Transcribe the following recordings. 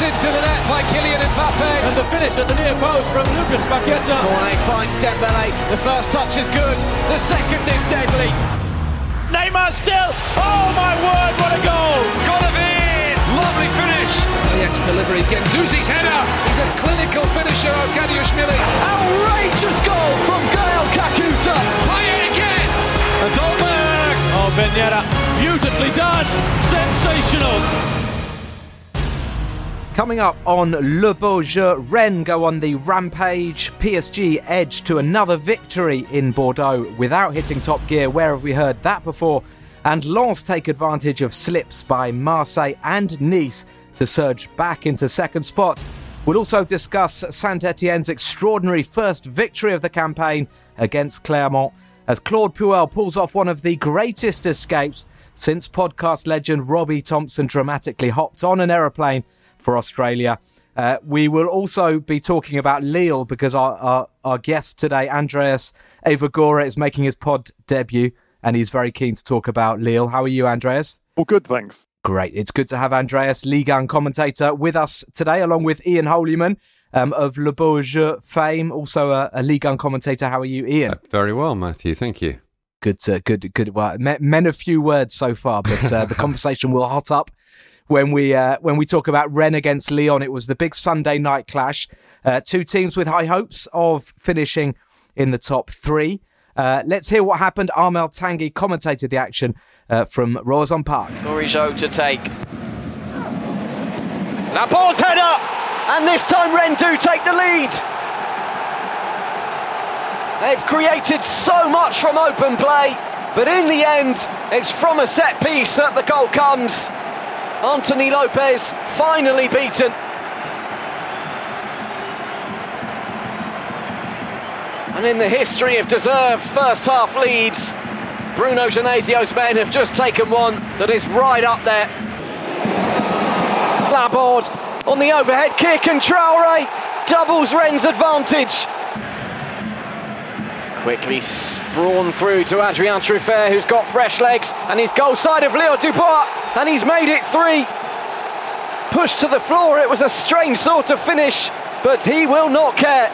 Into the net by Kylian Mbappe. And the finish at the near post from Lucas Paqueta. Cornet finds Dembele. The first touch is good. The second is deadly. Neymar still. Oh my word, what a goal! Golovin! Lovely finish. Ajax delivery. Guendouzi's header. He's a clinical finisher, Arkadiushvili. Outrageous goal from Gael Kakuta. Play it again. And Dolberg. Oh, Yedder, beautifully done. Sensational. Coming up on Le Jeu, Rennes go on the rampage. PSG edge to another victory in Bordeaux without hitting top gear. Where have we heard that before? And Lens take advantage of slips by Marseille and Nice to surge back into second spot. We'll also discuss Saint Etienne's extraordinary first victory of the campaign against Clermont as Claude Puel pulls off one of the greatest escapes since podcast legend Robbie Thompson dramatically hopped on an aeroplane for Australia. Uh, we will also be talking about Lille because our, our, our guest today, Andreas Evagora, is making his pod debut and he's very keen to talk about Lille. How are you, Andreas? Well, good, thanks. Great. It's good to have Andreas, Ligue 1 commentator, with us today, along with Ian Holyman um, of Le Beau Jeu fame, also a, a Ligue 1 commentator. How are you, Ian? Uh, very well, Matthew. Thank you. Good, uh, good, good. Well, men of few words so far, but uh, the conversation will hot up when we uh, when we talk about Rennes against Lyon. It was the big Sunday night clash. Uh, two teams with high hopes of finishing in the top three. Uh, let's hear what happened. Armel Tangi commentated the action uh, from Roazhon Park. Bourigeaud to take. Ball's header! And this time Rennes do take the lead. They've created so much from open play, but in the end, it's from a set piece that the goal comes. Anthony Lopez finally beaten. And in the history of deserved first half leads, Bruno Genesio's men have just taken one that is right up there. Laborde on the overhead kick and Traore doubles Rennes' advantage. Quickly sprawn through to Adrien Truffert, who's got fresh legs, and his goal side of Leo Dubois, and he's made it three. Pushed to the floor, it was a strange sort of finish, but he will not care.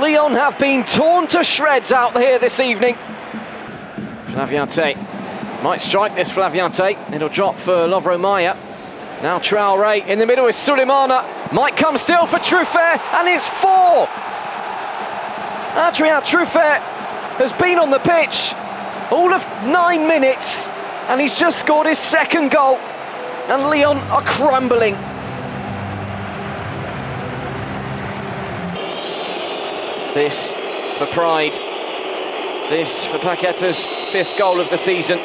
Lyon have been torn to shreds out here this evening. Flavien Tait might strike this Flavien Tait. It'll drop for Lovro Majer. Now Traore in the middle is Sulemana. Might come still for Truffert, and it's four. Adrien Truffert has been on the pitch all of nine minutes and he's just scored his second goal. And Lyon are crumbling. This for Pride. This for Paqueta's fifth goal of the season.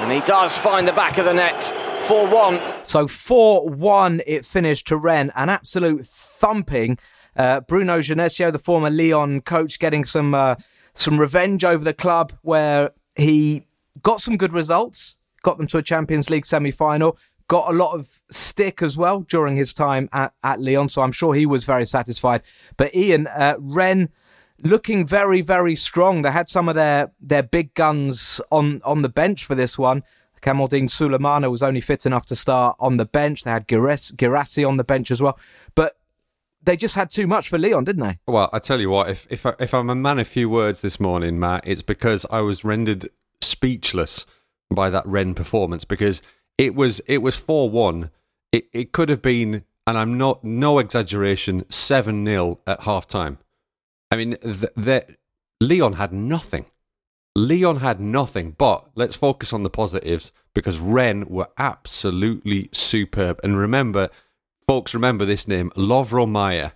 And he does find the back of the net. 4 1. So 4 1 it finished to Rennes. An absolute thumping. Uh, Bruno Genesio, the former Lyon coach, getting some uh, some revenge over the club where he got some good results, got them to a Champions League semi final, got a lot of stick as well during his time at, at Lyon. So I'm sure he was very satisfied. But Ian, uh, Rennes looking very, very strong. They had some of their, their big guns on, on the bench for this one. Kamaldeen Sulemana was only fit enough to start on the bench. They had Guirassy on the bench as well. But they just had too much for Lyon, didn't they? Well, I tell you what, if if I, if I'm a man of few words this morning, Matt, it's because I was rendered speechless by that Rennes performance because it was it was four one. It it could have been, and I'm not no exaggeration, seven 0 at half time. I mean, the, Lyon had nothing. Lyon had nothing, but let's focus on the positives because Rennes were absolutely superb. And remember, folks remember this name, Lovro Majer.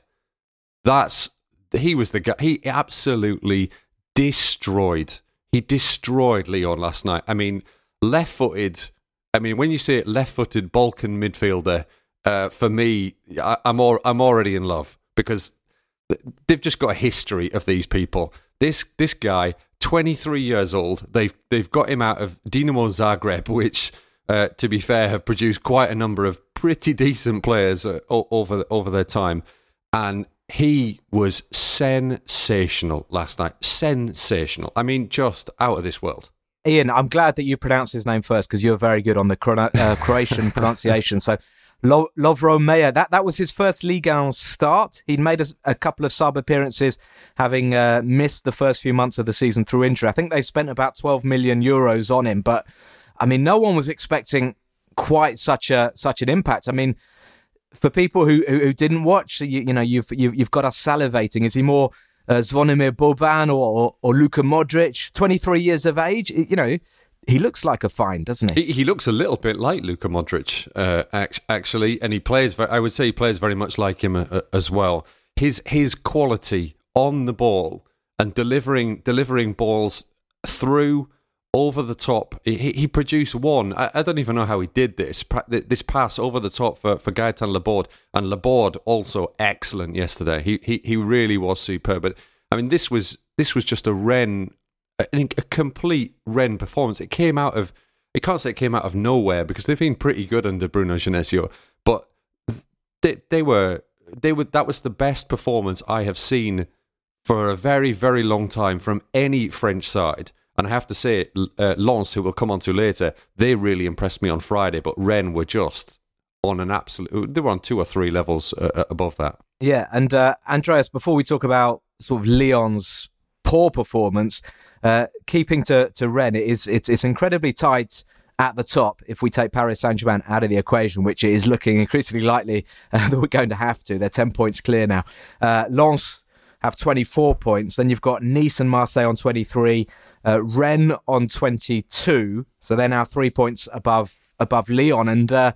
That's he was the guy. He absolutely destroyed. He destroyed Lyon last night. I mean, left-footed. I mean, when you say left-footed Balkan midfielder, uh, for me, I, am all, I'm already in love because they've just got a history of these people. This this guy, 23 years old. They've they've got him out of Dinamo Zagreb, which uh, to be fair, have produced quite a number of pretty decent players uh, over over their time, and he was sensational last night. Sensational. I mean, just out of this world. Ian, I'm glad that you pronounced his name first because you're very good on the uh, Croatian pronunciation. So, Lo- Lovro Majer, that, that was his first Ligue 1 start. He'd made a, a couple of sub appearances, having uh, missed the first few months of the season through injury. I think they spent about 12 million euros on him, but I mean, no one was expecting quite such a such an impact. I mean, for people who who, who didn't watch, you, you know, you've you, have you have got us salivating. Is he more uh, Zvonimir Boban or, or, or Luka Modric, 23 years of age. You know, he looks like a fine, doesn't he? He, he looks a little bit like Luka Modric, uh, actually, and he plays. I would say he plays very much like him uh, as well. His his quality on the ball and delivering delivering balls through over the top. He, he produced one. I, I, don't even know how he did this. This pass over the top for, for Gaetan Laborde. And Laborde also excellent yesterday. He, he he really was superb. But I mean, this was this was just a Rennes, a, a complete Rennes performance. It came out of. You can't say it came out of nowhere because they've been pretty good under Bruno Genesio, but they they were they were that was the best performance I have seen for a very very long time from any French side. And I have to say, uh, Lens, who we'll come on to later, they really impressed me on Friday, but Rennes were just on an absolute, they were on two or three levels uh, uh, above that. Yeah. And uh, Andreas, before we talk about sort of Lyon's poor performance, uh, keeping to, to Rennes, it is, it's, it's incredibly tight at the top if we take Paris Saint Germain out of the equation, which is looking increasingly likely uh, that we're going to have to. They're 10 points clear now. Uh, have 24 points. Then you've got Nice and Marseille on 23 uh, Rennes on 22, so they're now three points above above Lyon, and uh,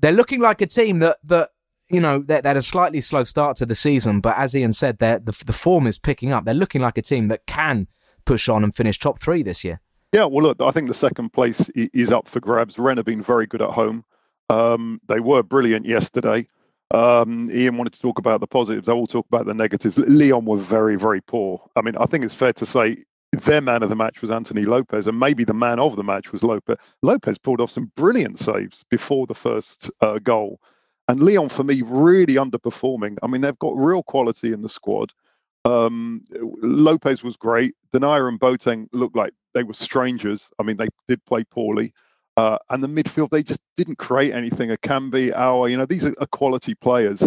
they're looking like a team that that you know they, had a slightly slow start to the season, but as Ian said, the the form is picking up. They're looking like a team that can push on and finish top three this year. Yeah, well, look, I think the second place is up for grabs. Rennes have been very good at home. Um, they were brilliant yesterday. Um, Ian wanted to talk about the positives. I will talk about the negatives. Lyon were very, very poor. I mean, I think it's fair to say their man of the match was Anthony Lopez, and maybe the man of the match was Lopez. Lopez pulled off some brilliant saves before the first uh, goal. And Lyon, for me, really underperforming. I mean, they've got real quality in the squad. Um, Lopez was great. Denayer and Boateng looked like they were strangers. I mean, they did play poorly. Uh, and the midfield, they just didn't create anything. A Akanji, Aouar, you know, these are, are quality players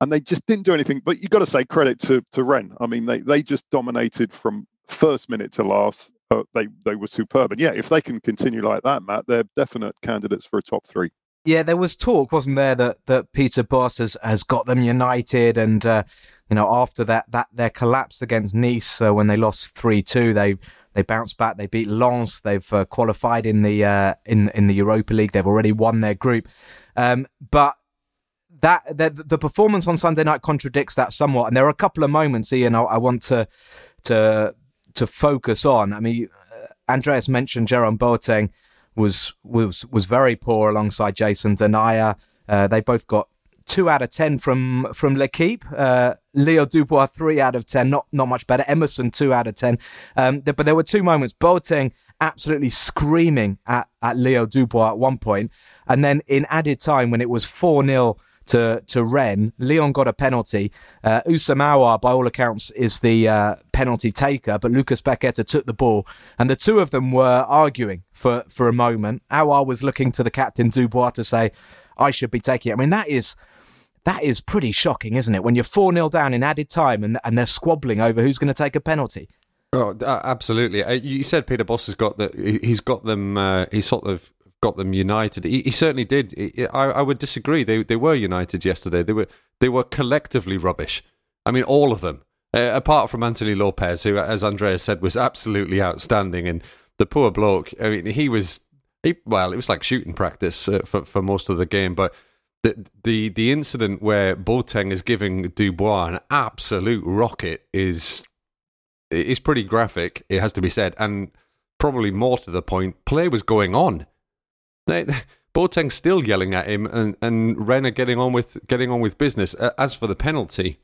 and they just didn't do anything. But you've got to say credit to to Rennes. I mean, they they just dominated from first minute to last, uh, they they were superb. And yeah, if they can continue like that, Matt, they're definite candidates for a top three. Yeah, there was talk, wasn't there, that, that Peter Bosz has, has got them united, and uh, you know after that that their collapse against Nice uh, when they lost three two, they they bounced back, they beat Lens, they've uh, qualified in the uh, in in the Europa League, they've already won their group, um, but that the, the performance on Sunday night contradicts that somewhat, and there are a couple of moments, Ian, I, I want to to to focus on. I mean, uh, Andreas mentioned Jerome Boateng was was was very poor alongside Jason Denayer. Uh, they both got two out of ten from from L'Equipe. Uh, Leo Dubois three out of ten, not not much better. Emerson two out of ten. Um, but there were two moments. Boateng absolutely screaming at at Leo Dubois at one point, and then in added time when it was four 0 to to Rennes. Lyon got a penalty. Uh, Aouar, by all accounts, is the uh, penalty taker, but Lucas Paqueta took the ball, and the two of them were arguing for for a moment. Aouar was looking to the captain Dubois to say, "I should be taking it." I mean, that is. That is pretty shocking, isn't it? When you're 4 0 down in added time and, and they're squabbling over who's going to take a penalty. Oh, absolutely. Uh, you said Peter Bosz has got the. He's got them. Uh, he's sort of got them united. He, he certainly did. I, I, would disagree. They they were united yesterday. They were they were collectively rubbish. I mean, all of them, uh, apart from Anthony Lopez, who, as Andrea said, was absolutely outstanding. And the poor bloke. I mean, he was. He, well, it was like shooting practice uh, for for most of the game, but. The, the the incident where Boateng is giving Dubois an absolute rocket is is pretty graphic. It has to be said, and probably more to the point, play was going on. They, Boateng's still yelling at him, and and Rennes getting on with getting on with business. As for the penalty,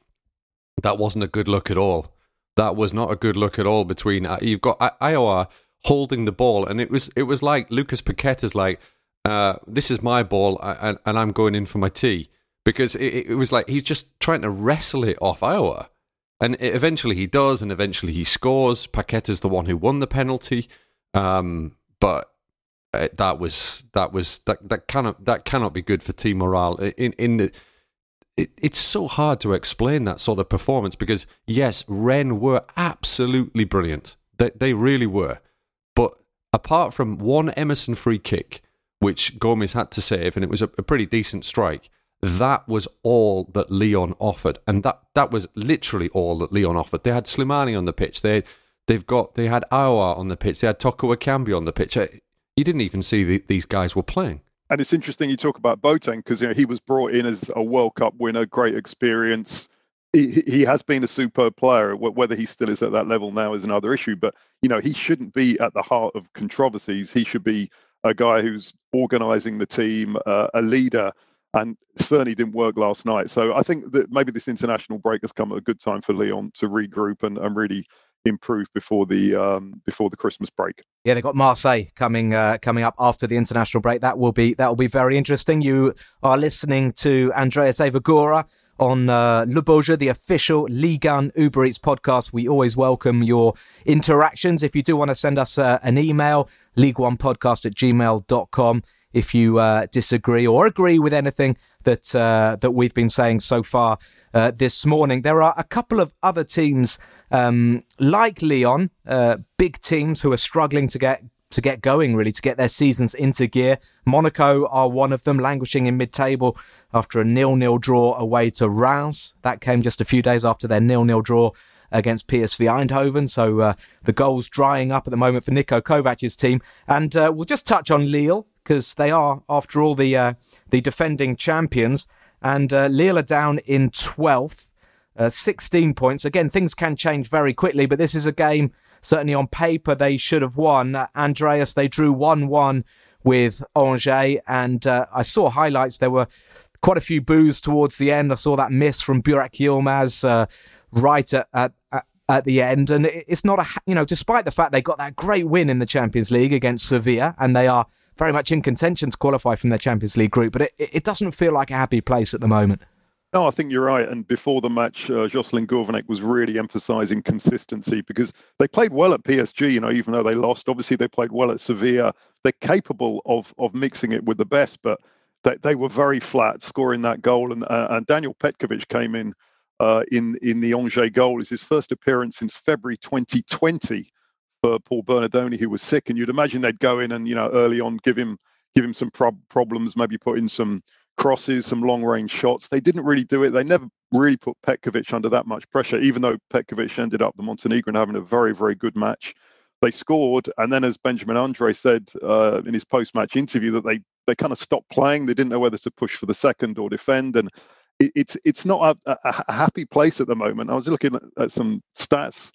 that wasn't a good look at all. That was not a good look at all. Between uh, you've got Aouar holding the ball, and it was it was like Lucas Paqueta's like, uh, "This is my ball, and, and I'm going in for my tee," because it, it was like he's just trying to wrestle it off Aouar, And eventually he does, and eventually he scores. Paqueta's the one who won the penalty. Um, but Uh, that was that was that that cannot that cannot be good for team morale. In in the it, it's so hard to explain that sort of performance because yes, Rennes were absolutely brilliant. They they really were, but apart from one Emerson free kick, which Gomis had to save, and it was a, a pretty decent strike. That was all that Lyon offered, and that that was literally all that Lyon offered. They had Slimani on the pitch. They they've got they had Aouar on the pitch. They had Toko Ekambi on the pitch. Uh, You didn't even see the, these guys were playing. And it's interesting you talk about Boateng because you know he was brought in as a World Cup winner, great experience. He, he has been a superb player. Whether he still is at that level now is another issue. But you know he shouldn't be at the heart of controversies. He should be a guy who's organising the team, uh, a leader, and certainly didn't work last night. So I think that maybe this international break has come at a good time for Lyon to regroup and, and really improve before the um, before the Christmas break. Yeah, they've got Marseille coming uh, coming up after the international break. That will be that will be very interesting. You are listening to Andreas Evagora on uh, Le the official Ligue 1 Uber Eats podcast. We always welcome your interactions. If you do want to send us uh, an email, league1podcast at gmail.com if you uh, disagree or agree with anything that uh, that we've been saying so far uh, this morning. There are a couple of other teams um, like Lyon, uh, big teams who are struggling to get to get going, really, to get their seasons into gear. Monaco are one of them, languishing in mid-table after a nil-nil draw away to Reims. That came just a few days after their nil-nil draw against PSV Eindhoven. So uh, the goals drying up at the moment for Niko Kovac's team. And uh, we'll just touch on Lille because they are, after all, the uh, the defending champions. And uh, Lille are down in 12th uh, 16 points. Again, things can change very quickly, but this is a game, certainly on paper, they should have won. Uh, Andreas, they drew 1 1 with Angers, and uh, I saw highlights. There were quite a few boos towards the end. I saw that miss from Burak Yilmaz uh, right at, at, at the end. And it's not a, you know, despite the fact they got that great win in the Champions League against Sevilla, and they are very much in contention to qualify from their Champions League group, but it, it doesn't feel like a happy place at the moment. No, I think you're right. And before the match, uh, Jocelyn Gourvennec was really emphasising consistency because they played well at PSG. You know, even though they lost, obviously they played well at Sevilla. They're capable of of mixing it with the best, but they, they were very flat scoring that goal. And uh, and Daniel Petkovic came in uh, in in the Angers goal. It's his first appearance since February 2020 for Paul Bernardoni, who was sick. And you'd imagine they'd go in and you know early on give him give him some prob- problems, maybe put in some crosses, some long range shots. They didn't really do it. They never really put Petkovic under that much pressure, even though Petkovic ended up the Montenegrin having a very, very good match. They scored, and then as Benjamin Andre said uh, in his post-match interview, that they they kind of stopped playing. They didn't know whether to push for the second or defend, and it, it's it's not a, a, happy place at the moment. I was looking at, some stats,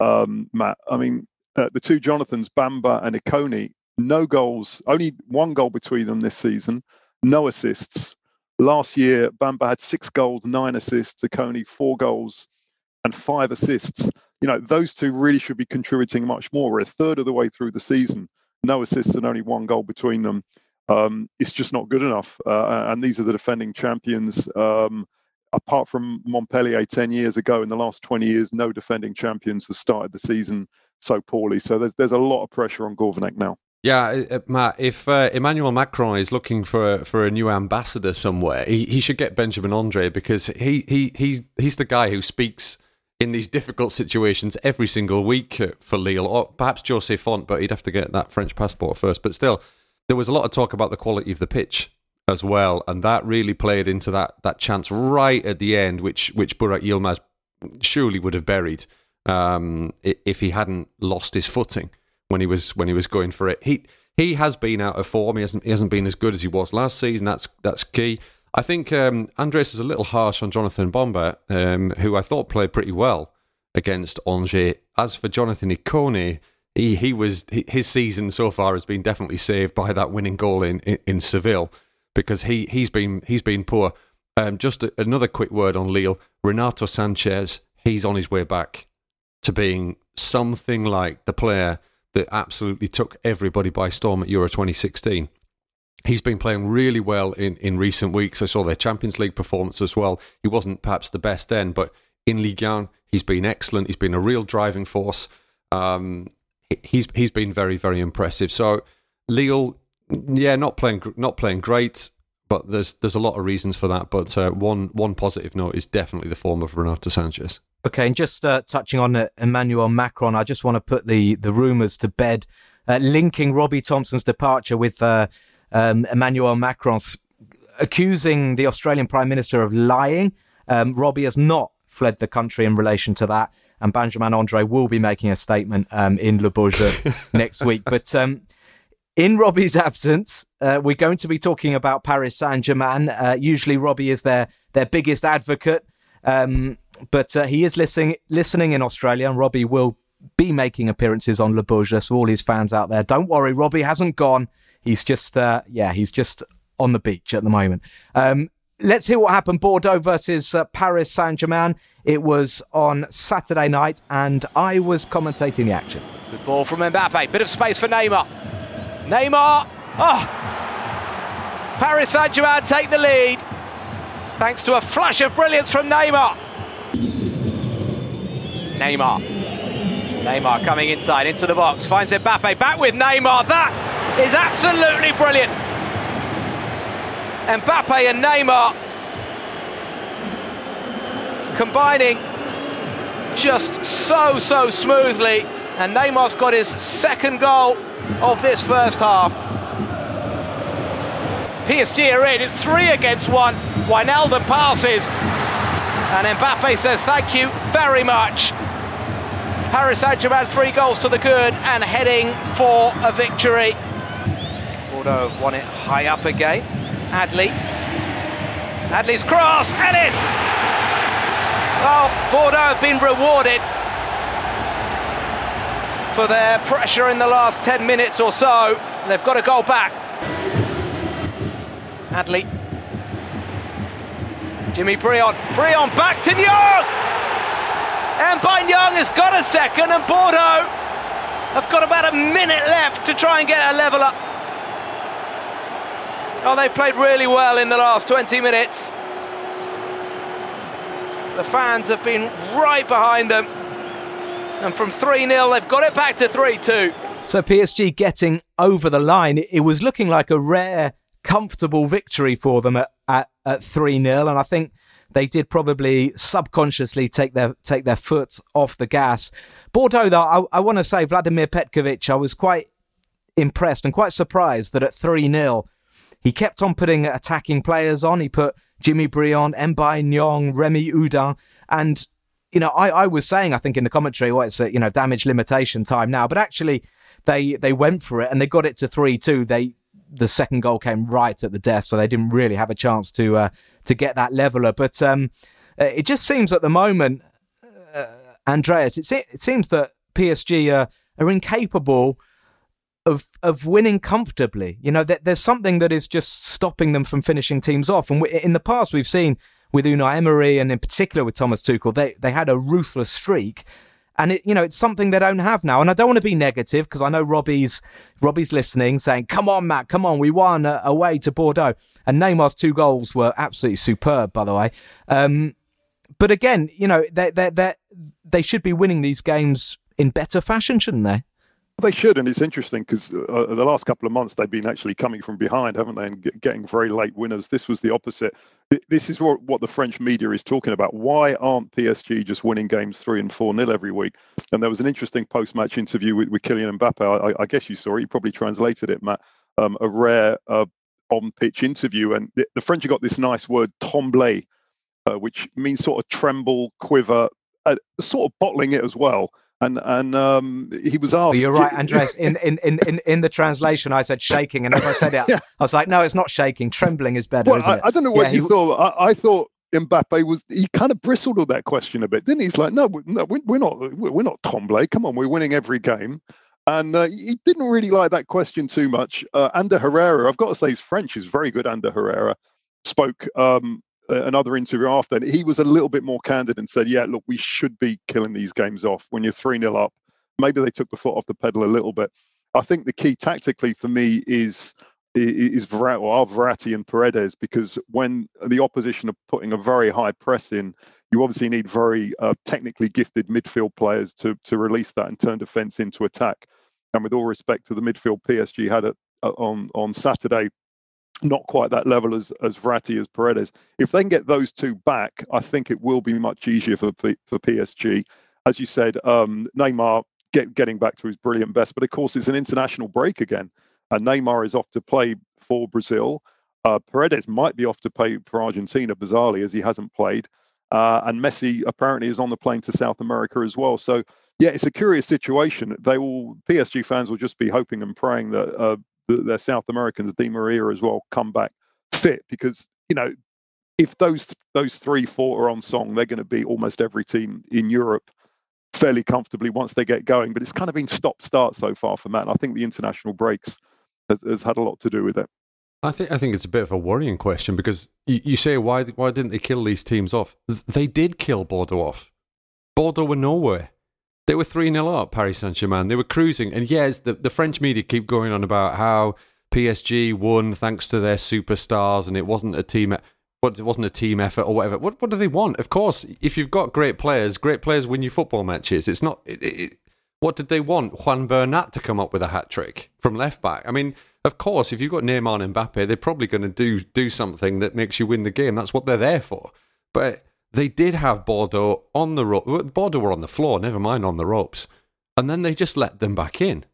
um, Matt. I mean, uh, the two Jonathans, Bamba and Ikone, no goals, only one goal between them this season no assists. Last year, Bamba had six goals, nine assists. Ikone, four goals and five assists. You know, those two really should be contributing much more. We're a third of the way through the season. No assists and only one goal between them. Um, it's just not good enough. Uh, and these are the defending champions. Um, apart from Montpellier 10 years ago, in the last 20 years, no defending champions has started the season so poorly. So there's, there's a lot of pressure on Gourvennec now. Yeah, uh, uh, Matt. If uh, Emmanuel Macron is looking for for a new ambassador somewhere, he, he should get Benjamin Andre because he he he he's the guy who speaks in these difficult situations every single week uh, for Lille, or perhaps Jose Fonte, but he'd have to get that French passport first. But still, there was a lot of talk about the quality of the pitch as well, and that really played into that that chance right at the end, which which Burak Yilmaz surely would have buried um, if he hadn't lost his footing when he was when he was going for it. He he has been out of form. He hasn't he hasn't been as good as he was last season. That's that's key. I think um, Andres is a little harsh on Jonathan Bamba, um, who I thought played pretty well against Angers. As for Jonathan Ikone, he he was his season so far has been definitely saved by that winning goal in in, in Seville because he he's been he's been poor. Um, just a, another quick word on Lille. Renato Sanchez, he's on his way back to being something like the player that absolutely took everybody by storm at Euro 2016. He's been playing really well in, in recent weeks. I saw their Champions League performance as well. He wasn't perhaps the best then, but in Ligue 1, he's been excellent. He's been a real driving force. Um, he's he's been very very impressive. So Lille, yeah, not playing not playing great, but there's there's a lot of reasons for that. But uh, one one positive note is definitely the form of Renato Sanchez. Okay, and just uh, touching on uh, Emmanuel Macron, I just want to put the the rumours to bed, uh, linking Robbie Thompson's departure with uh, um, Emmanuel Macron's accusing the Australian Prime Minister of lying. Um, Robbie has not fled the country in relation to that, and Benjamin Andre will be making a statement um, in Le Jeu next week. But um, in Robbie's absence, uh, we're going to be talking about Paris Saint Germain. Uh, usually, Robbie is their their biggest advocate. Um, but uh, he is listening listening in Australia, and Robbie will be making appearances on Le Beau Jeu. So all his fans out there, don't worry, Robbie hasn't gone. He's just uh, yeah, he's just on the beach at the moment. Um, let's hear what happened. Bordeaux versus uh, Paris Saint Germain. It was on Saturday night, and I was commentating the action. Good ball from Mbappe. Bit of space for Neymar. Neymar. Oh. Paris Saint Germain take the lead thanks to a flash of brilliance from Neymar. Neymar. Neymar coming inside into the box, finds Mbappe back with Neymar. That is absolutely brilliant. Mbappe and Neymar combining just so, so smoothly. And Neymar's got his second goal of this first half. PSG are in, it's three against one. Wijnaldum passes. And Mbappe says thank you very much. Paris Saint-Germain three goals to the good and heading for a victory. Bordeaux won it high up again. Adli. Adli's cross. Elis! Well, oh, Bordeaux have been rewarded for their pressure in the last 10 minutes or so. They've got a goal back. Adli. Jimmy Briand. Briand back to Niang! And Young has got a second, and Bordeaux have got about a minute left to try and get a level up. Oh, they've played really well in the last 20 minutes. The fans have been right behind them. And from 3 0, they've got it back to 3 2. So PSG getting over the line. It was looking like a rare, comfortable victory for them at, at, at 3 0. And I think they did probably subconsciously take their take their foot off the gas. Bordeaux, though, I, I want to say Vladimir Petkovic, I was quite impressed and quite surprised that at 3 0, he kept on putting attacking players on. He put Jimmy Briand, M'Baye Niang, Remy Oudin, and you know, I, I was saying, I think in the commentary, well, it's a, you know, damage limitation time now, but actually they, they went for it and they got it to 3-2. They, the second goal came right at the death, so they didn't really have a chance to uh, to get that leveler. But um, uh, it just seems at the moment, uh, Andreas, it, se- it seems that PSG are, are incapable of of winning comfortably. You know, there's something that is just stopping them from finishing teams off. And in the past, we've seen with Unai Emery and in particular with Thomas Tuchel, they they had a ruthless streak and it, you know, it's something they don't have now. And I don't want to be negative because I know Robbie's Robbie's listening, saying, "Come on, Matt, come on, we won away to Bordeaux." And Neymar's two goals were absolutely superb, by the way. Um, but again, you know, they they they they should be winning these games in better fashion, shouldn't they? They should, and it's interesting because uh, the last couple of months they've been actually coming from behind, haven't they, and get, getting very late winners. This was the opposite. This is what, what the French media is talking about. Why aren't PSG just winning games three and four nil every week? And there was an interesting post-match interview with, with Kylian Mbappe. I, I guess you saw it. You probably translated it, Matt. Um, a rare uh, on-pitch interview, and the, the, French have got this nice word "trembler," uh, which means sort of tremble, quiver, uh, sort of bottling it as well and and um, he was asked. you're right, Andres. In, in in in the translation, I said shaking, and as I said it, yeah. I was like, no, it's not shaking. Trembling is better, well, isn't I, it? I don't know what yeah, you he, thought. I, I, thought Mbappe was. He kind of bristled at that question a bit, didn't he? He's like, no, no, we're not. We're not Tremblay. Come on, we're winning every game. And uh, he didn't really like that question too much. Uh, Ander Herrera, I've got to say, his French is very good. Ander Herrera spoke um, another interview after, and he was a little bit more candid and said, "Yeah, look, we should be killing these games off. When you're three 0 up, maybe they took the foot off the pedal a little bit. I think the key tactically for me is is Verratti, or Verratti and Paredes because when the opposition are putting a very high press in, you obviously need very uh, technically gifted midfield players to to release that and turn defence into attack. And with all respect to the midfield PSG had it uh, on on Saturday, not quite that level as as Verratti as Paredes. If they can get those two back, I think it will be much easier for for PSG. As you said, um, Neymar get, getting back to his brilliant best, but of course it's an international break again, and Neymar is off to play for Brazil. Uh, Paredes might be off to play for Argentina, bizarrely, as he hasn't played. Uh, and Messi apparently is on the plane to South America as well. So yeah, it's a curious situation. They will PSG fans will just be hoping and praying that, uh, their South Americans, Di Maria as well, come back fit because you know if those those three four are on song, they're going to beat almost every team in Europe fairly comfortably once they get going. But it's kind of been stop start so far for Matt. And I think the international breaks has, has had a lot to do with it. I think I think it's a bit of a worrying question because you, you say why why didn't they kill these teams off? They did kill Bordeaux off. Bordeaux were nowhere. They were 3 0 up, Paris Saint Germain. They were cruising. And yes, the, the French media keep going on about how PSG won thanks to their superstars and it wasn't a team. What, it wasn't a team effort or whatever. What, what do they want? Of course, if you've got great players, great players win you football matches. It's not. It, it, what did they want? Juan Bernat to come up with a hat trick from left back? I mean, of course, if you've got Neymar and Mbappe, they're probably going to do do something that makes you win the game. That's what they're there for. But they did have Bordeaux on the rope. Bordeaux were on the floor, never mind on the ropes, and then they just let them back in.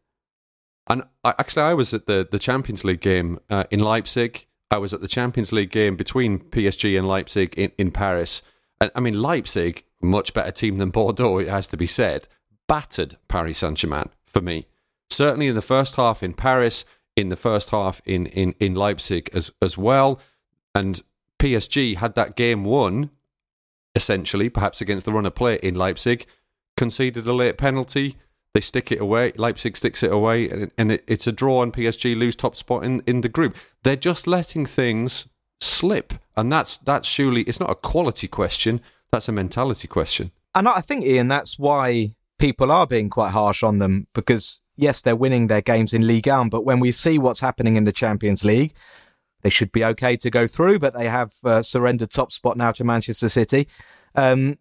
And I, actually, I was at the the Champions League game uh, in Leipzig. I was at the Champions League game between PSG and Leipzig in, in Paris. And I mean, Leipzig, much better team than Bordeaux, it has to be said, battered Paris Saint Germain for me. Certainly in the first half in Paris, in the first half in, in, in Leipzig as, as well. And PSG had that game won, essentially, perhaps against the runner play in Leipzig, conceded a late penalty. They stick it away. Leipzig sticks it away, and, and it, it's a draw, and PSG lose top spot in, in the group. They're just letting things slip, and that's that's surely it's not a quality question. That's a mentality question. And I think Ian, that's why people are being quite harsh on them because yes, they're winning their games in Ligue 1, but when we see what's happening in the Champions League, they should be okay to go through, but they have uh, surrendered top spot now to Manchester City. Um,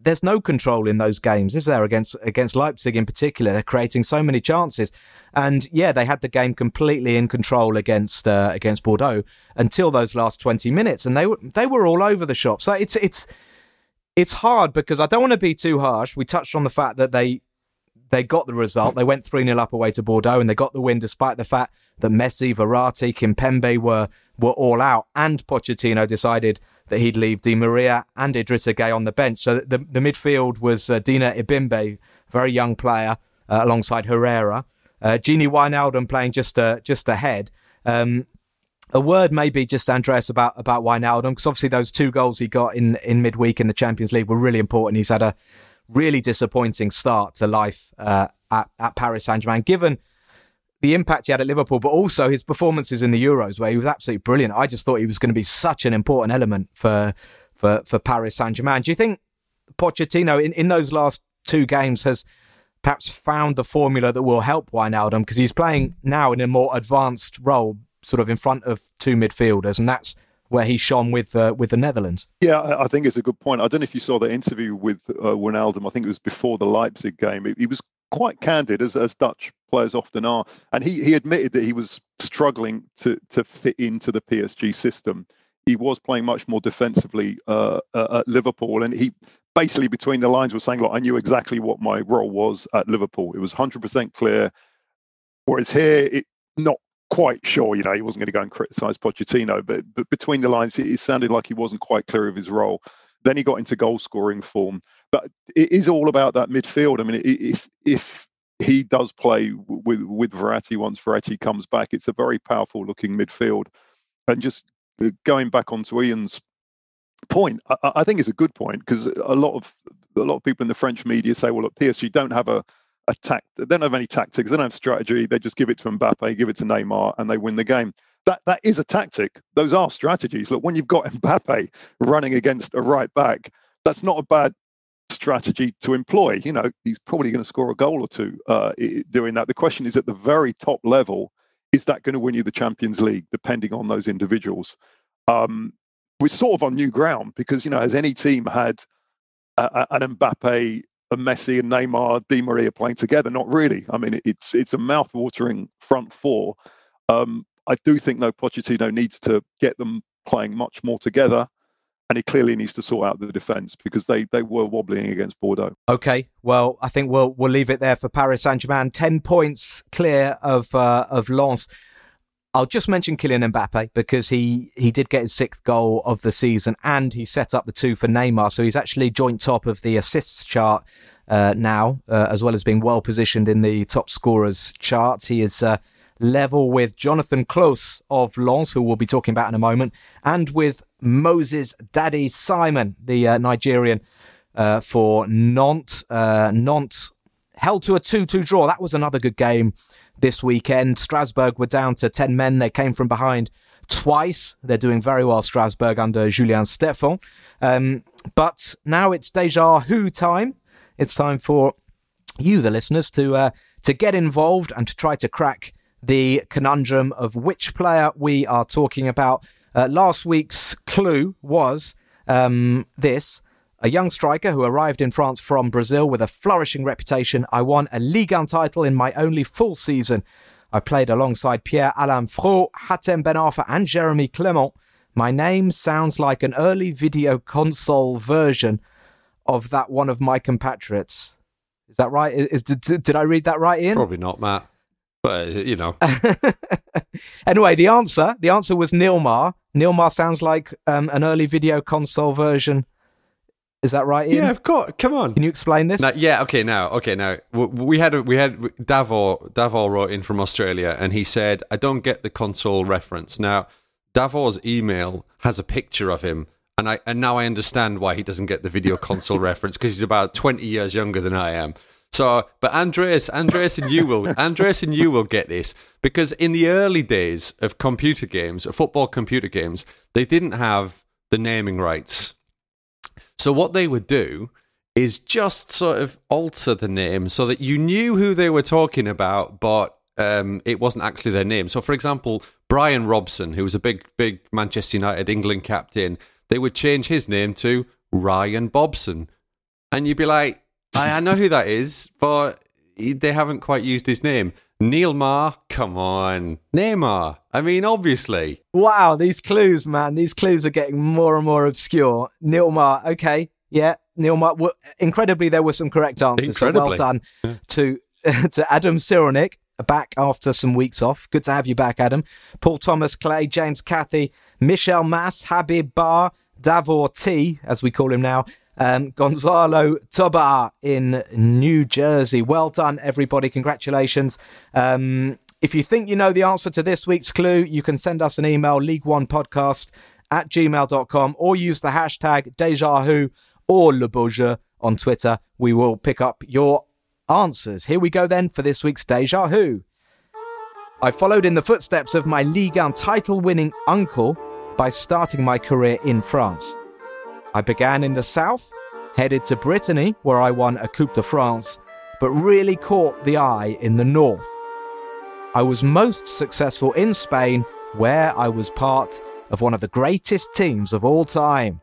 there's no control in those games, is there? Against against Leipzig in particular, they're creating so many chances, and yeah, they had the game completely in control against uh, against Bordeaux until those last 20 minutes, and they were they were all over the shop. So it's it's it's hard because I don't want to be too harsh. We touched on the fact that they they got the result. They went 3 0 up away to Bordeaux and they got the win despite the fact that Messi, Verratti, Kimpembe were, were all out. And Pochettino decided that he'd leave Di Maria and Idrissa Gueye on the bench. So the, the midfield was uh, Dina Ebimbe, very young player, uh, alongside Herrera. Uh, Gini Wijnaldum playing just uh, just ahead. Um, a word maybe just Andreas about about Wijnaldum because obviously those two goals he got in in midweek in the Champions League were really important. He's had a really disappointing start to life uh, at, at Paris Saint Germain, given the impact he had at Liverpool, but also his performances in the Euros, where he was absolutely brilliant. I just thought he was going to be such an important element for for, for Paris Saint Germain. Do you think Pochettino in, in those last two games has perhaps found the formula that will help Wijnaldum because he's playing now in a more advanced role, sort of in front of two midfielders, and that's where he shone with uh, with the Netherlands. Yeah, I think it's a good point. I don't know if you saw the interview with uh, Wijnaldum. I think it was before the Leipzig game. He, he was quite candid, as, as Dutch players often are, and he, he admitted that he was struggling to to fit into the PSG system. He was playing much more defensively uh, at Liverpool, and he basically between the lines was saying, "Look, I knew exactly what my role was at Liverpool. It was 100% clear." Whereas here, it not quite sure. You know, he wasn't going to go and criticise Pochettino, but but between the lines, it, it sounded like he wasn't quite clear of his role. Then he got into goal scoring form, but it is all about that midfield. I mean, if if he does play with with Verratti once Verratti comes back, it's a very powerful looking midfield. And just uh, going back onto Ian's point, I, I think it's a good point because a lot of a lot of people in the French media say, well, look, PSG don't have a attack. They don't have any tactics. They don't have strategy. They just give it to Mbappe, give it to Neymar, and they win the game. That that is a tactic. Those are strategies. Look, when you've got Mbappe running against a right back, that's not a bad strategy to employ. You know, he's probably going to score a goal or two uh, doing that. The question is at the very top level, is that going to win you the Champions League? Depending on those individuals. Um, we're sort of on new ground because you know, has any team had a, a, an Mbappe a Messi and Neymar, Di Maria playing together. Not really. I mean, it's it's a mouth-watering front four. Um, I do think though Pochettino needs to get them playing much more together and he clearly needs to sort out the defence because they they were wobbling against Bordeaux. Okay, well, I think we'll we'll leave it there for Paris Saint Germain. Ten points clear of uh, of Lens. I'll just mention Kylian Mbappe because he he did get his sixth goal of the season and he set up the two for Neymar, so he's actually joint top of the assists chart uh, now, uh, as well as being well positioned in the top scorers chart. He is uh, level with Jonathan Clauss of Lens, who we'll be talking about in a moment, and with Moses Daddy Simon, the uh, Nigerian uh, for Nantes. Uh, Nantes held to a 2 2 draw. That was another good game this weekend. Strasbourg were down to 10 men. They came from behind twice. They're doing very well, Strasbourg, under Julien Stéphan. Um, but now it's deja vu time. It's time for you, the listeners, to uh, to get involved and to try to crack the conundrum of which player we are talking about. Uh, last week's clue was um, this. A young striker who arrived in France from Brazil with a flourishing reputation. I won a Ligue 1 title in my only full season. I played alongside Pierre Alain Frau, Hatem Ben Arfa, and Jeremy Clement. My name sounds like an early video console version of that one of my compatriots. Is that right? Is, did, did I read that right, Ian? Probably not, Matt. But you know. anyway, the answer the answer was Nilmar. Nilmar sounds like um, an early video console version. Is that right? Ian? Yeah, of course. Come on. Can you explain this? Now, yeah. Okay. Now. Okay. Now we had a, we had Davor Davor wrote in from Australia, and he said, "I don't get the console reference." Now, Davor's email has a picture of him and I and now I understand why he doesn't get the video console reference because he's about twenty years younger than I am. So, but Andreas, Andreas, and you will, Andreas, and you will get this because in the early days of computer games, football computer games, they didn't have the naming rights. So what they would do is just sort of alter the name so that you knew who they were talking about, but um, it wasn't actually their name. So, for example, Brian Robson, who was a big, big Manchester United England captain, they would change his name to Ryan Bobson, and you'd be like, I, I know who that is, but they haven't quite used his name. Neil Mar, come on. Neymar. I mean, obviously. Wow, these clues, man. These clues are getting more and more obscure. Neil Mar, okay. Yeah, Neil Mar. Well, incredibly, there were some correct answers. Incredibly. So well done to, to Adam Cyrulnik, back after some weeks off. Good to have you back, Adam. Paul Thomas Clay, James Cathy, Michel Mass, Habib Bar, Davor T, as we call him now, um, Gonzalo Tobar in New Jersey. Well done, everybody. Congratulations. Um, if you think you know the answer to this week's clue, you can send us an email, League One Podcast at gmail.com, or use the hashtag Deja Vu or Le Jeu on Twitter. We will pick up your answers. Here we go then for this week's Deja Vu. I followed in the footsteps of my Ligue 1 title winning uncle by starting my career in France. I began in the south, headed to Brittany, where I won a Coupe de France, but really caught the eye in the north. I was most successful in Spain, where I was part of one of the greatest teams of all time.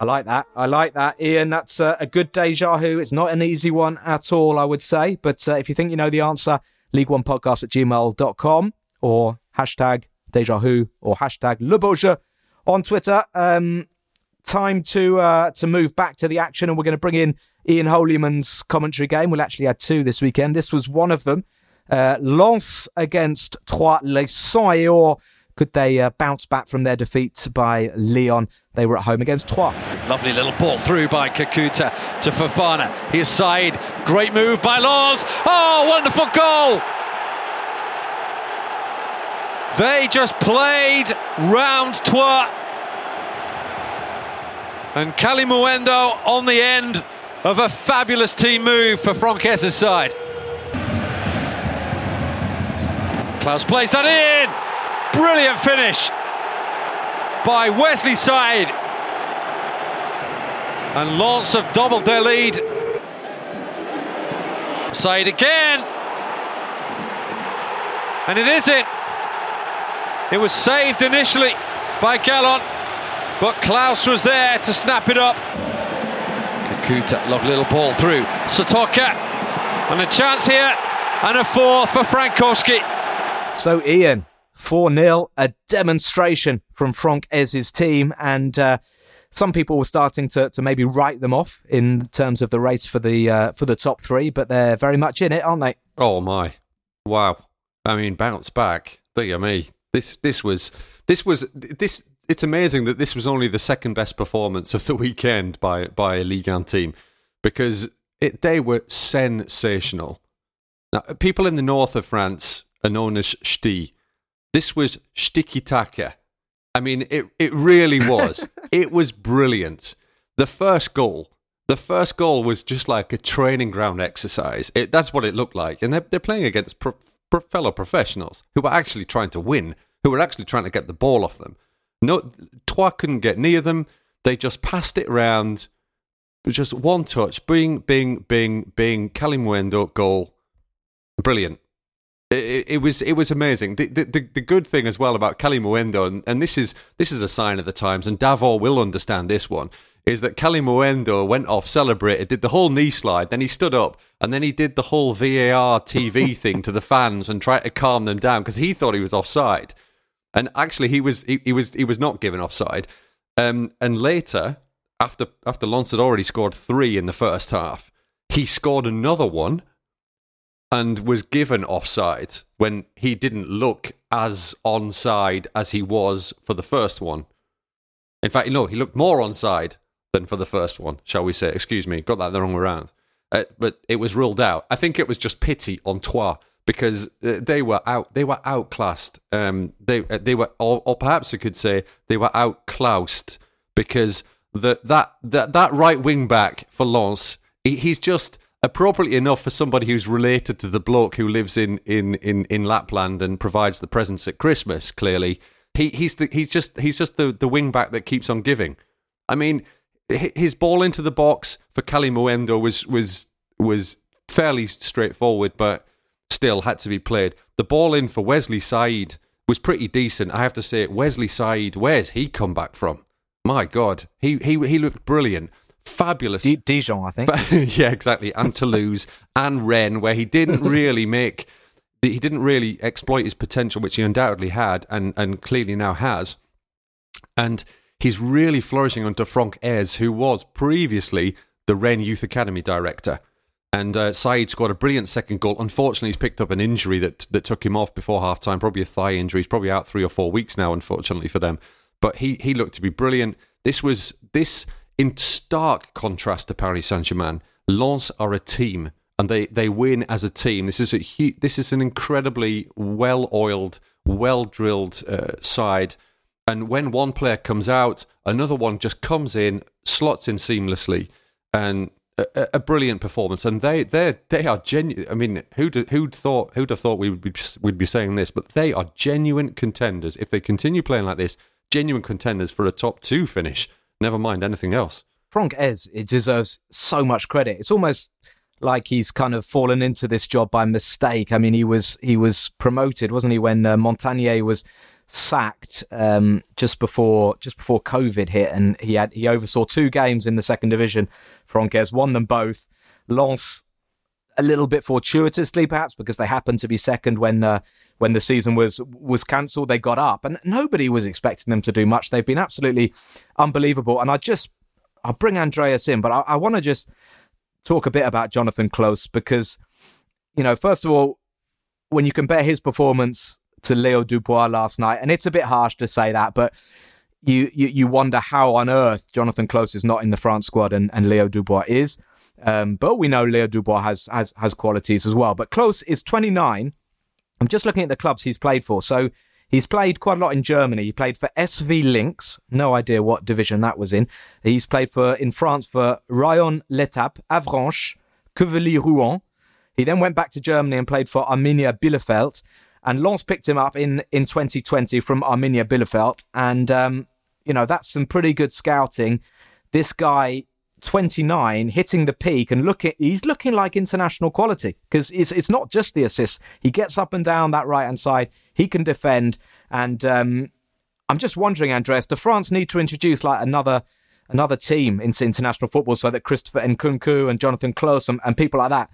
I like that. I like that, Ian. That's a, a good deja vu. It's not an easy one at all, I would say. But uh, if you think you know the answer, League One Podcast at gmail.com or hashtag deja vu or hashtag Le Jeu on Twitter. Um, time to uh, to move back to the action, and we're going to bring in Ian Holyman's commentary game. We'll actually had two this weekend. This was one of them. Uh, Lens against Troyes Les or could they uh, bounce back from their defeat by Lyon? They were at home against Troyes. Lovely little ball through by Kakuta to Fofana. His side, great move by Lens. Oh, wonderful goal! They just played round Troyes and Kalimuendo on the end of a fabulous team move for Franck Haise's side. Clauss plays that in. Brilliant finish by Wesley Saïd. And Lens have doubled their lead. Saïd again. And it is it. It was saved initially by Gallon. But Clauss was there to snap it up. Kakuta, lovely little ball through. Sotoca, and a chance here, and a four for Frankowski. So, Ian, 4 0, a demonstration from Franck Haise's team, and uh, some people were starting to, to maybe write them off in terms of the race for the uh, for the top three, but they're very much in it, aren't they? Oh my, wow! I mean, bounce back. Dear me, this this was this was this. It's amazing that this was only the second best performance of the weekend by by a Ligue 1 team because it, they were sensational. Now, people in the north of France are known as Ch'ti. This was Shtiki Taka. I mean, it, it really was. it was brilliant. The first goal, the first goal was just like a training ground exercise. It, that's what it looked like. And they're, they're playing against pro, pro, fellow professionals who were actually trying to win, who were actually trying to get the ball off them. No, Troyes couldn't get near them. They just passed it around. Just one touch. Bing, bing, bing, bing. Kalimuendo goal. Brilliant. It, it, was it was amazing. The, the, the good thing as well about Kalimuendo, and, and this is this is a sign of the times, and Davor will understand this one, is that Kalimuendo went off, celebrated, did the whole knee slide, then he stood up, and then he did the whole VAR TV thing to the fans and tried to calm them down because he thought he was offside, and actually he was he, he was he was not given offside. Um, and later, after after Lens had already scored three in the first half, he scored another one and was given offside when he didn't look as onside as he was for the first one. In fact, no, he looked more onside than for the first one, shall we say. Excuse me, got that the wrong way around. Uh, but it was ruled out. I think it was just pity on Troyes because uh, they were out. They were outclassed. Um, they uh, they were, or, or perhaps I could say they were outclassed because the, that that that right wing back for Lens, he, he's just appropriately enough for somebody who's related to the bloke who lives in, in, in, in Lapland and provides the presents at Christmas. Clearly, he he's the, he's just he's just the the wing back that keeps on giving. I mean, his ball into the box for Kalimuendo was was was fairly straightforward, but still had to be played. The ball in for Wesley Saïd was pretty decent. I have to say, Wesley Saïd, where's he come back from? My God, he he he looked brilliant fabulous. D- Dijon, I think. yeah, exactly. And Toulouse and Rennes, where he didn't really make, he didn't really exploit his potential, which he undoubtedly had and, and clearly now has. And he's really flourishing under Franck Haise, who was previously the Rennes Youth Academy director. And uh, Saïd scored a brilliant second goal. Unfortunately, he's picked up an injury that that took him off before half time, probably a thigh injury. He's probably out three or four weeks now, unfortunately for them. But he he looked to be brilliant. This was this in stark contrast to Paris Saint Germain, Lens are a team and they, they win as a team. This is a this is an incredibly well oiled, well drilled uh, side. And when one player comes out, another one just comes in, slots in seamlessly, and a, a brilliant performance. And they they they are genuine. I mean, who'd who'd thought who'd have thought we would be would be saying this? But they are genuine contenders if they continue playing like this. Genuine contenders for a top two finish never mind anything else. Franck Haise, it deserves so much credit. It's almost like he's kind of fallen into this job by mistake. I mean, he was he was promoted, wasn't he, when uh, Montanier was sacked um, just before just before COVID hit, and he had he oversaw two games in the second division. Franck Haise won them both. Lens a little bit fortuitously, perhaps, because they happened to be second when uh, when the season was was cancelled. They got up, and nobody was expecting them to do much. They've been absolutely unbelievable. And I just I'll bring Andreas in, but I, I want to just talk a bit about Jonathan Clauss because you know, first of all, when you compare his performance to Leo Dubois last night, and it's a bit harsh to say that, but you you, you wonder how on earth Jonathan Clauss is not in the France squad and, and Leo Dubois is. Um, but we know Leo Dubois has, has has qualities as well. But Clauss is 29. I'm just looking at the clubs he's played for. So he's played quite a lot in Germany. He played for SV Linx. No idea what division that was in. He's played for in France for Raon-l'Étape, Avranches, Quevilly Rouen. He then went back to Germany and played for Arminia Bielefeld. And Lens picked him up in, in 2020 from Arminia Bielefeld. And, um, you know, that's some pretty good scouting. This guy 29 hitting the peak and looking he's looking like international quality because it's it's not just the assists he gets up and down that right hand side he can defend and um, I'm just wondering Andreas do France need to introduce like another another team into international football so that Christopher Nkunku and Jonathan Clauss and, and people like that,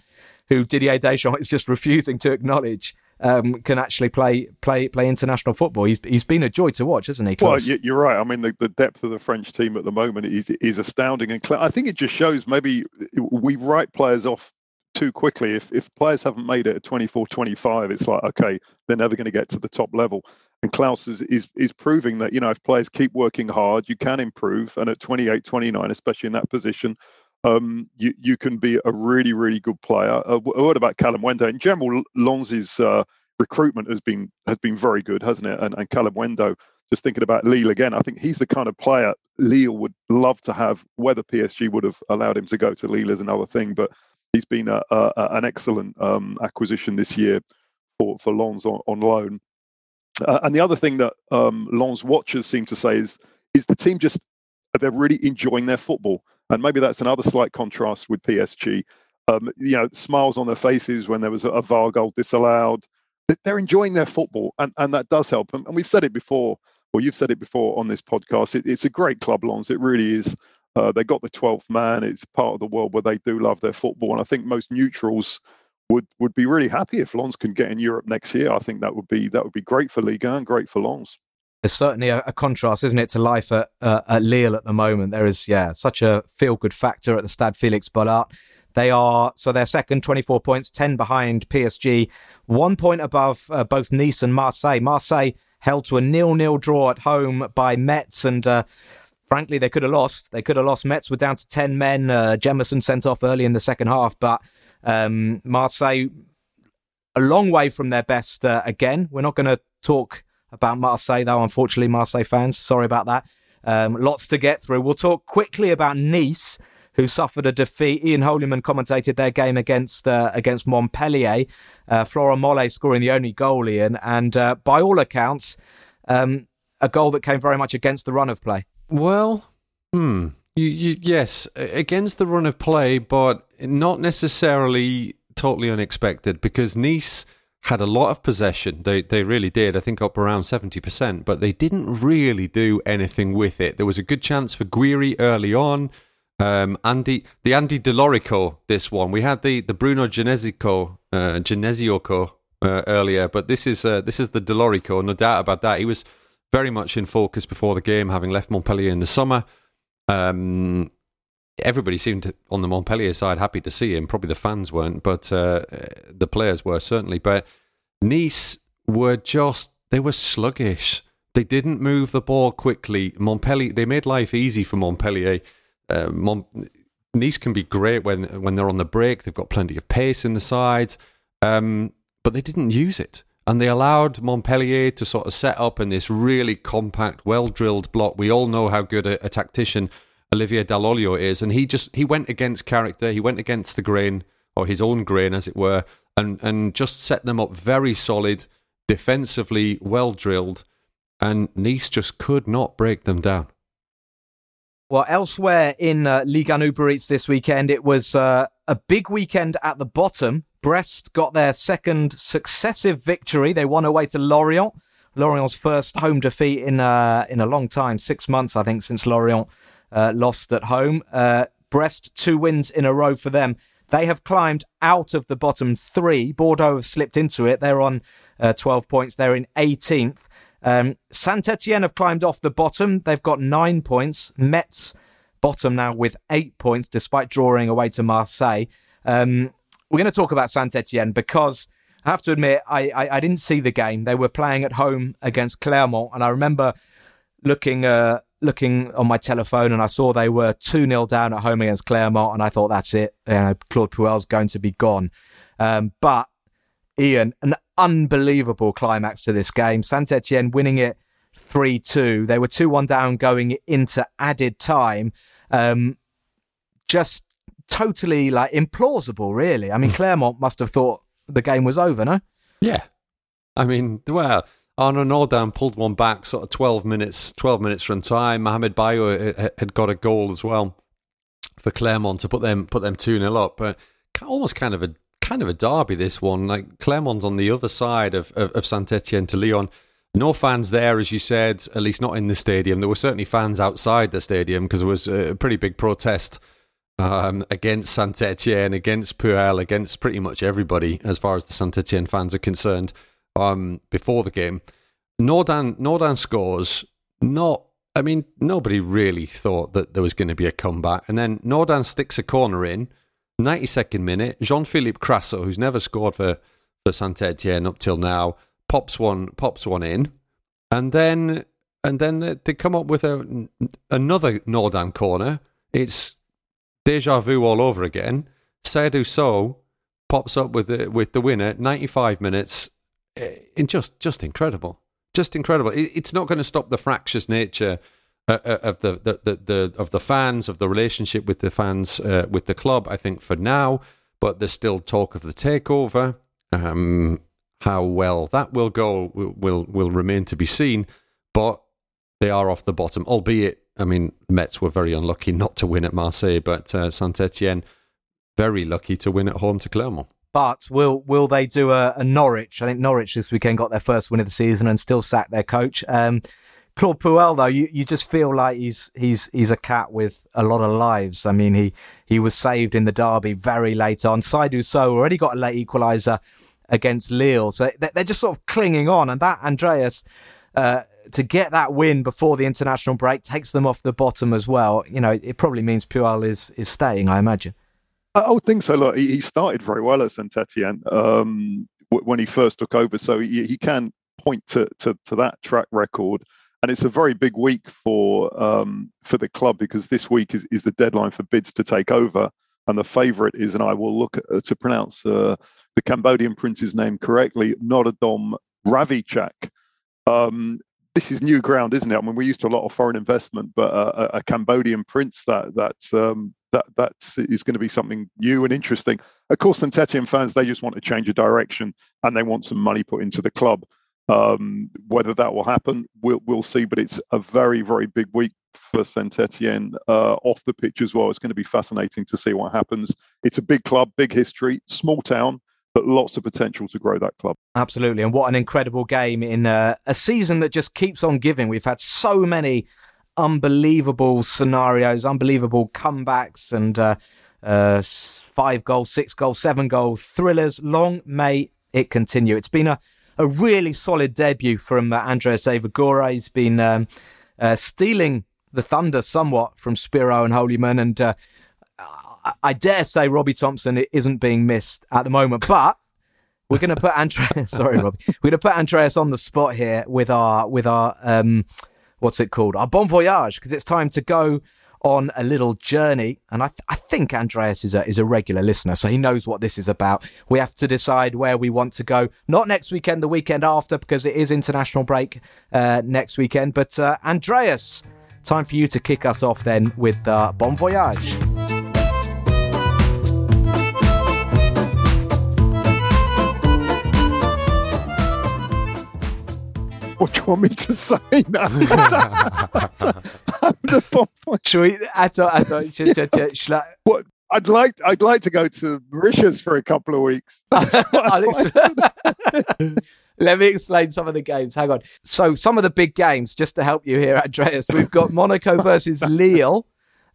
who Didier Deschamps is just refusing to acknowledge, um, can actually play play play international football. He's he's been a joy to watch, hasn't he? Clauss? Well, you're right. I mean, the, the depth of the French team at the moment is is astounding, and I think it just shows maybe we write players off too quickly. If if players haven't made it at 24, 25, it's like okay, they're never going to get to the top level. And Clauss is, is is proving that you know if players keep working hard, you can improve. And at 28, 29, especially in that position, um, you you can be a really really good player. Uh, what about Kalimuendo? In general, Lens's uh, recruitment has been has been very good, hasn't it? And, and Kalimuendo, just thinking about Lille again, I think he's the kind of player Lille would love to have. Whether PSG would have allowed him to go to Lille is another thing, but he's been a, a, an excellent um, acquisition this year for for Lens on, on loan. Uh, and the other thing that um, watchers seem to say is is the team just they're really enjoying their football, and maybe that's another slight contrast with PSG. Um, you know, smiles on their faces when there was a, a VAR goal disallowed. They're enjoying their football, and, and that does help. And, and we've said it before, or you've said it before on this podcast. It, it's a great club, Lens. It really is. Uh, they got the 12th man. It's part of the world where they do love their football. And I think most neutrals would would be really happy if Lens can get in Europe next year. I think that would be that would be great for Liga and great for Lens. There's certainly a, a contrast, isn't it, to life at, uh, at Lille at the moment. There is, yeah, such a feel good factor at the Stade Felix Bollaert. They are so they're second, 24 points, 10 behind PSG, one point above uh, both Nice and Marseille. Marseille held to a nil-nil draw at home by Metz, and uh, frankly, they could have lost. They could have lost. Metz were down to 10 men. Uh, Jemerson sent off early in the second half, but um, Marseille, a long way from their best uh, again. We're not going to talk about Marseille, though, unfortunately, Marseille fans. Sorry about that. Um, lots to get through. We'll talk quickly about Nice, who suffered a defeat. Ian Holyman commentated their game against uh, against Montpellier. Uh, Florent Mollet scoring the only goal, Ian, and uh, by all accounts, um, a goal that came very much against the run of play. Well, hmm. You, you, yes, against the run of play, but not necessarily totally unexpected because Nice had a lot of possession. They they really did. I think up around seventy percent, but they didn't really do anything with it. There was a good chance for Gouiri early on. Um, Andy, the Andy Delorico, this one. We had the the Bruno Genesico, uh, Genesioco uh, earlier, but this is uh, this is the Delorico. No doubt about that. He was very much in focus before the game, having left Montpellier in the summer. Um, everybody seemed to, on the Montpellier side happy to see him. Probably the fans weren't, but uh, the players were certainly. But Nice were just they were sluggish. They didn't move the ball quickly. Montpellier they made life easy for Montpellier. Uh, Mont- nice can be great when when they're on the break. They've got plenty of pace in the sides, um, but they didn't use it. And they allowed Montpellier to sort of set up in this really compact, well drilled block. We all know how good a, a tactician Olivier Dall'Oglio is, and he just he went against character. He went against the grain or his own grain, as it were, and and just set them up very solid, defensively well drilled, and Nice just could not break them down. Well, elsewhere in uh, Ligue 1 Uber Eats this weekend, it was uh, a big weekend at the bottom. Brest got their second successive victory. They won away to Lorient. Lorient's first home defeat in uh, in a long time, six months, I think, since Lorient uh, lost at home. Uh, Brest, two wins in a row for them. They have climbed out of the bottom three. Bordeaux have slipped into it. They're on uh, 12 points. They're in 18th. Um, Saint Etienne have climbed off the bottom. They've got nine points. Metz bottom now with eight points, despite drawing away to Marseille. Um, we're going to talk about Saint Etienne because I have to admit, I, I, I, didn't see the game. They were playing at home against Clermont, and I remember looking uh, looking on my telephone and I saw they were 2 0 down at home against Clermont, and I thought, that's it. You know, Claude Puel's going to be gone. Um, but, Ian, an unbelievable climax to this game. Saint Etienne winning it 3 2. They were 2 1 down going into added time. Um, just totally like implausible, really. I mean, Clermont must have thought the game was over, no? Yeah. I mean, well, Arnaud Nordin pulled one back, sort of 12 minutes, 12 minutes from time. Mohamed Bayo uh, uh, had got a goal as well for Clermont to put them put them 2 0 up. Uh, but almost kind of a kind of a derby this one. Like Clermont's on the other side of, of, of Saint Etienne to Lyon. No fans there, as you said, at least not in the stadium. There were certainly fans outside the stadium because there was a pretty big protest um, against Saint Etienne, against Puel, against pretty much everybody as far as the Saint Etienne fans are concerned um, before the game. Nordin, Nordin scores. Not, I mean, nobody really thought that there was going to be a comeback. And then Nordin sticks a corner in, 92nd minute. Jean Philippe Krasso, who's never scored for, for Saint Etienne up till now, pops one pops one in. And then and then they, they come up with a, another Nordin corner. It's deja vu all over again. Saïdou Sow pops up with the with the winner, 95 minutes. Eh, in just just incredible, just incredible. It's not going to stop the fractious nature uh, uh, of the, the, the, the, of the fans, of the relationship with the fans, uh, with the club. I think for now, but there's still talk of the takeover. Um, how well that will go will, will will remain to be seen. But they are off the bottom, albeit I mean, Metz were very unlucky not to win at Marseille, but uh, Saint Etienne very lucky to win at home to Clermont. But will will they do a, a, Norwich? I think Norwich this weekend got their first win of the season and still sacked their coach. Um, Claude Puel, though, you, you just feel like he's he's he's a cat with a lot of lives. I mean, he he was saved in the derby very late on. Saïdou Sow already got a late equaliser against Lille, so they're just sort of clinging on. And that Andreas, uh, to get that win before the international break takes them off the bottom as well. You know, it probably means Puel is is staying. I imagine. I would think so. Look, he, started very well at Saint Etienne um, when he first took over, so he, he can point to, to, to that track record. And it's a very big week for um, for the club because this week is, is the deadline for bids to take over. And the favourite is, and I will look at, uh, to pronounce uh, the Cambodian prince's name correctly, Norodom Ravichak. Um, this is new ground, isn't it? I mean, we're used to a lot of foreign investment, but uh, a, a, Cambodian prince that that's um, that that is going to be something new and interesting. Of course, Saint Etienne fans they just want to change a direction and they want some money put into the club. Um, whether that will happen, we'll we'll see. But it's a very very big week for Saint Etienne uh, off the pitch as well. It's going to be fascinating to see what happens. It's a big club, big history, small town but lots of potential to grow that club. Absolutely. And what an incredible game in uh, a season that just keeps on giving. We've had so many unbelievable scenarios, unbelievable comebacks, and uh, uh, five goal, six goal, seven goal thrillers. Long may it continue. It's been a, a really solid debut from uh, Andreas Evagora. He's been um, uh, stealing the thunder somewhat from Spiro and Holyman, and uh, I dare say Robbie Thompson isn't being missed at the moment, but we're going to put Andreas. sorry, Robbie. We're going to put Andreas on the spot here with our with our um, what's it called? Our bon voyage because it's time to go on a little journey. And I, th- I think Andreas is a is a regular listener, so he knows what this is about. We have to decide where we want to go. Not next weekend, the weekend after, because it is international break uh, next weekend. But uh, Andreas, time for you to kick us off then with uh, bon voyage. What do you want me to say now? Should we? Attends, attends. Je, je, je, je, what? I'd like I'd like to go to Mauritius for a couple of weeks. Let me explain some of the games. Hang on. So some of the big games, just to help you here, Andreas. We've got Monaco versus Lille.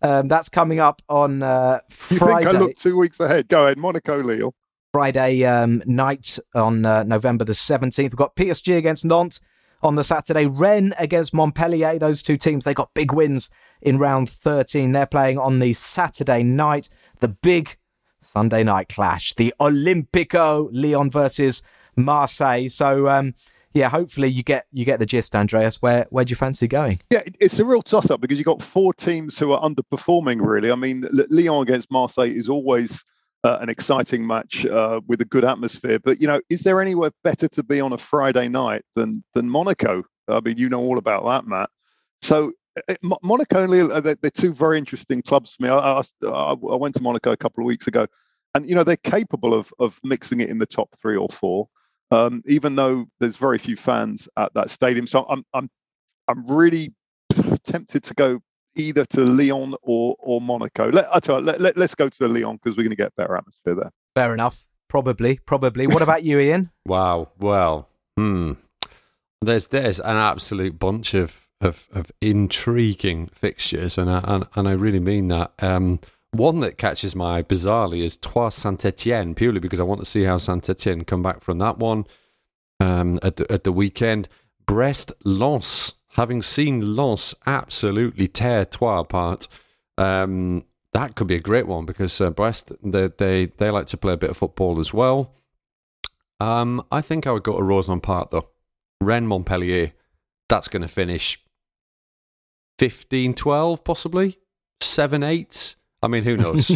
Um, that's coming up on uh, Friday. You think I look two weeks ahead? Go ahead, Monaco, Lille. Friday um, night on uh, November the 17th. We've got PSG against Nantes on the Saturday. Rennes against Montpellier. Those two teams, they got big wins in round 13. They're playing on the Saturday night. The big Sunday night clash, the Olympico Lyon versus Marseille. So, um, yeah, hopefully you get you get the gist, Andreas. Where where do you fancy going? Yeah, it's a real toss up because you've got four teams who are underperforming. Really, I mean, Lyon against Marseille is always uh, an exciting match uh, with a good atmosphere. But you know, is there anywhere better to be on a Friday night than than Monaco? I mean, you know all about that, Matt. So uh, uh, Monaco Lille, they're, they're, two very interesting clubs for me. I, I, I, went to Monaco a couple of weeks ago, and you know they're capable of of mixing it in the top three or four. Um, even though there's very few fans at that stadium, so I'm I'm I'm really tempted to go either to Lyon or or Monaco. Let, I tell you, let, let, let's go to the Lyon because we're going to get better atmosphere there. Fair enough. Probably, probably. What about you, Ian? wow. Well, hmm. there's there's an absolute bunch of of, of intriguing fixtures, and I, and, and I really mean that. Um, one that catches my eye bizarrely is Troyes Saint Etienne, purely because I want to see how Saint Etienne come back from that one um, at the, at the weekend. Brest Lens, having seen Lens absolutely tear Troyes apart. Um, that could be a great one because uh, Brest they, they they like to play a bit of football as well. Um, I think I would go to Roazhon Park though. Rennes Montpellier, that's going to finish 15 12 possibly 7 8 I mean, who knows?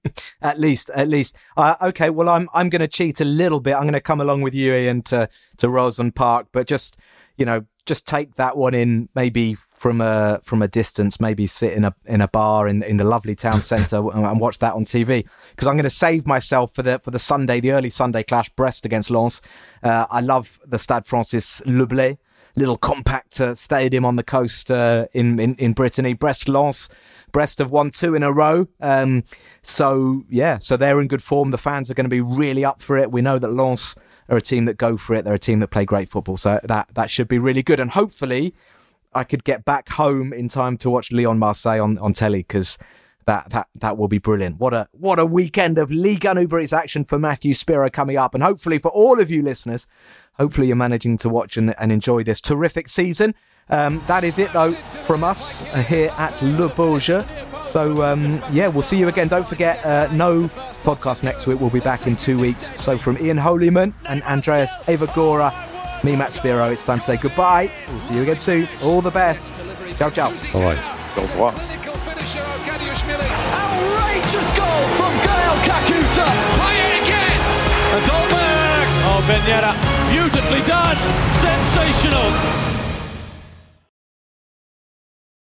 at least, at least. Uh, okay, well, I'm I'm going to cheat a little bit. I'm going to come along with you, Ian, to to Roazhon Park, but just you know, just take that one in maybe from a from a distance. Maybe sit in a in a bar in in the lovely town centre and watch that on TV. Because I'm going to save myself for the for the Sunday, the early Sunday clash, Brest against Lens. Uh, I love the Stade Francis Le Blé little compact uh, stadium on the coast uh, in, in, in Brittany. Brest Lens, Brest have won two in a row. Um, so yeah, so they're in good form. The fans are going to be really up for it. We know that Lens are a team that go for it. They're a team that play great football. So that that should be really good. And hopefully, I could get back home in time to watch Lyon Marseille on on telly because that that that will be brilliant. What a what a weekend of Ligue 1 Uber action for Matthew Spiro coming up, and hopefully for all of you listeners, hopefully you're managing to watch and, and enjoy this terrific season. Um, that is it though from us here at Le Jeu. So um, yeah, we'll see you again. Don't forget, uh, no podcast next week. We'll be back in two weeks. So from Ian Holyman and Andreas Evagora, me Matt Spiro, it's time to say goodbye. We'll see you again soon. All the best. Ciao, ciao. Bye. Au revoir. Outrageous goal from Gael Kakuta. Play it again. And Dolberg! Oh, Ben Yedder, beautifully done. Sensational.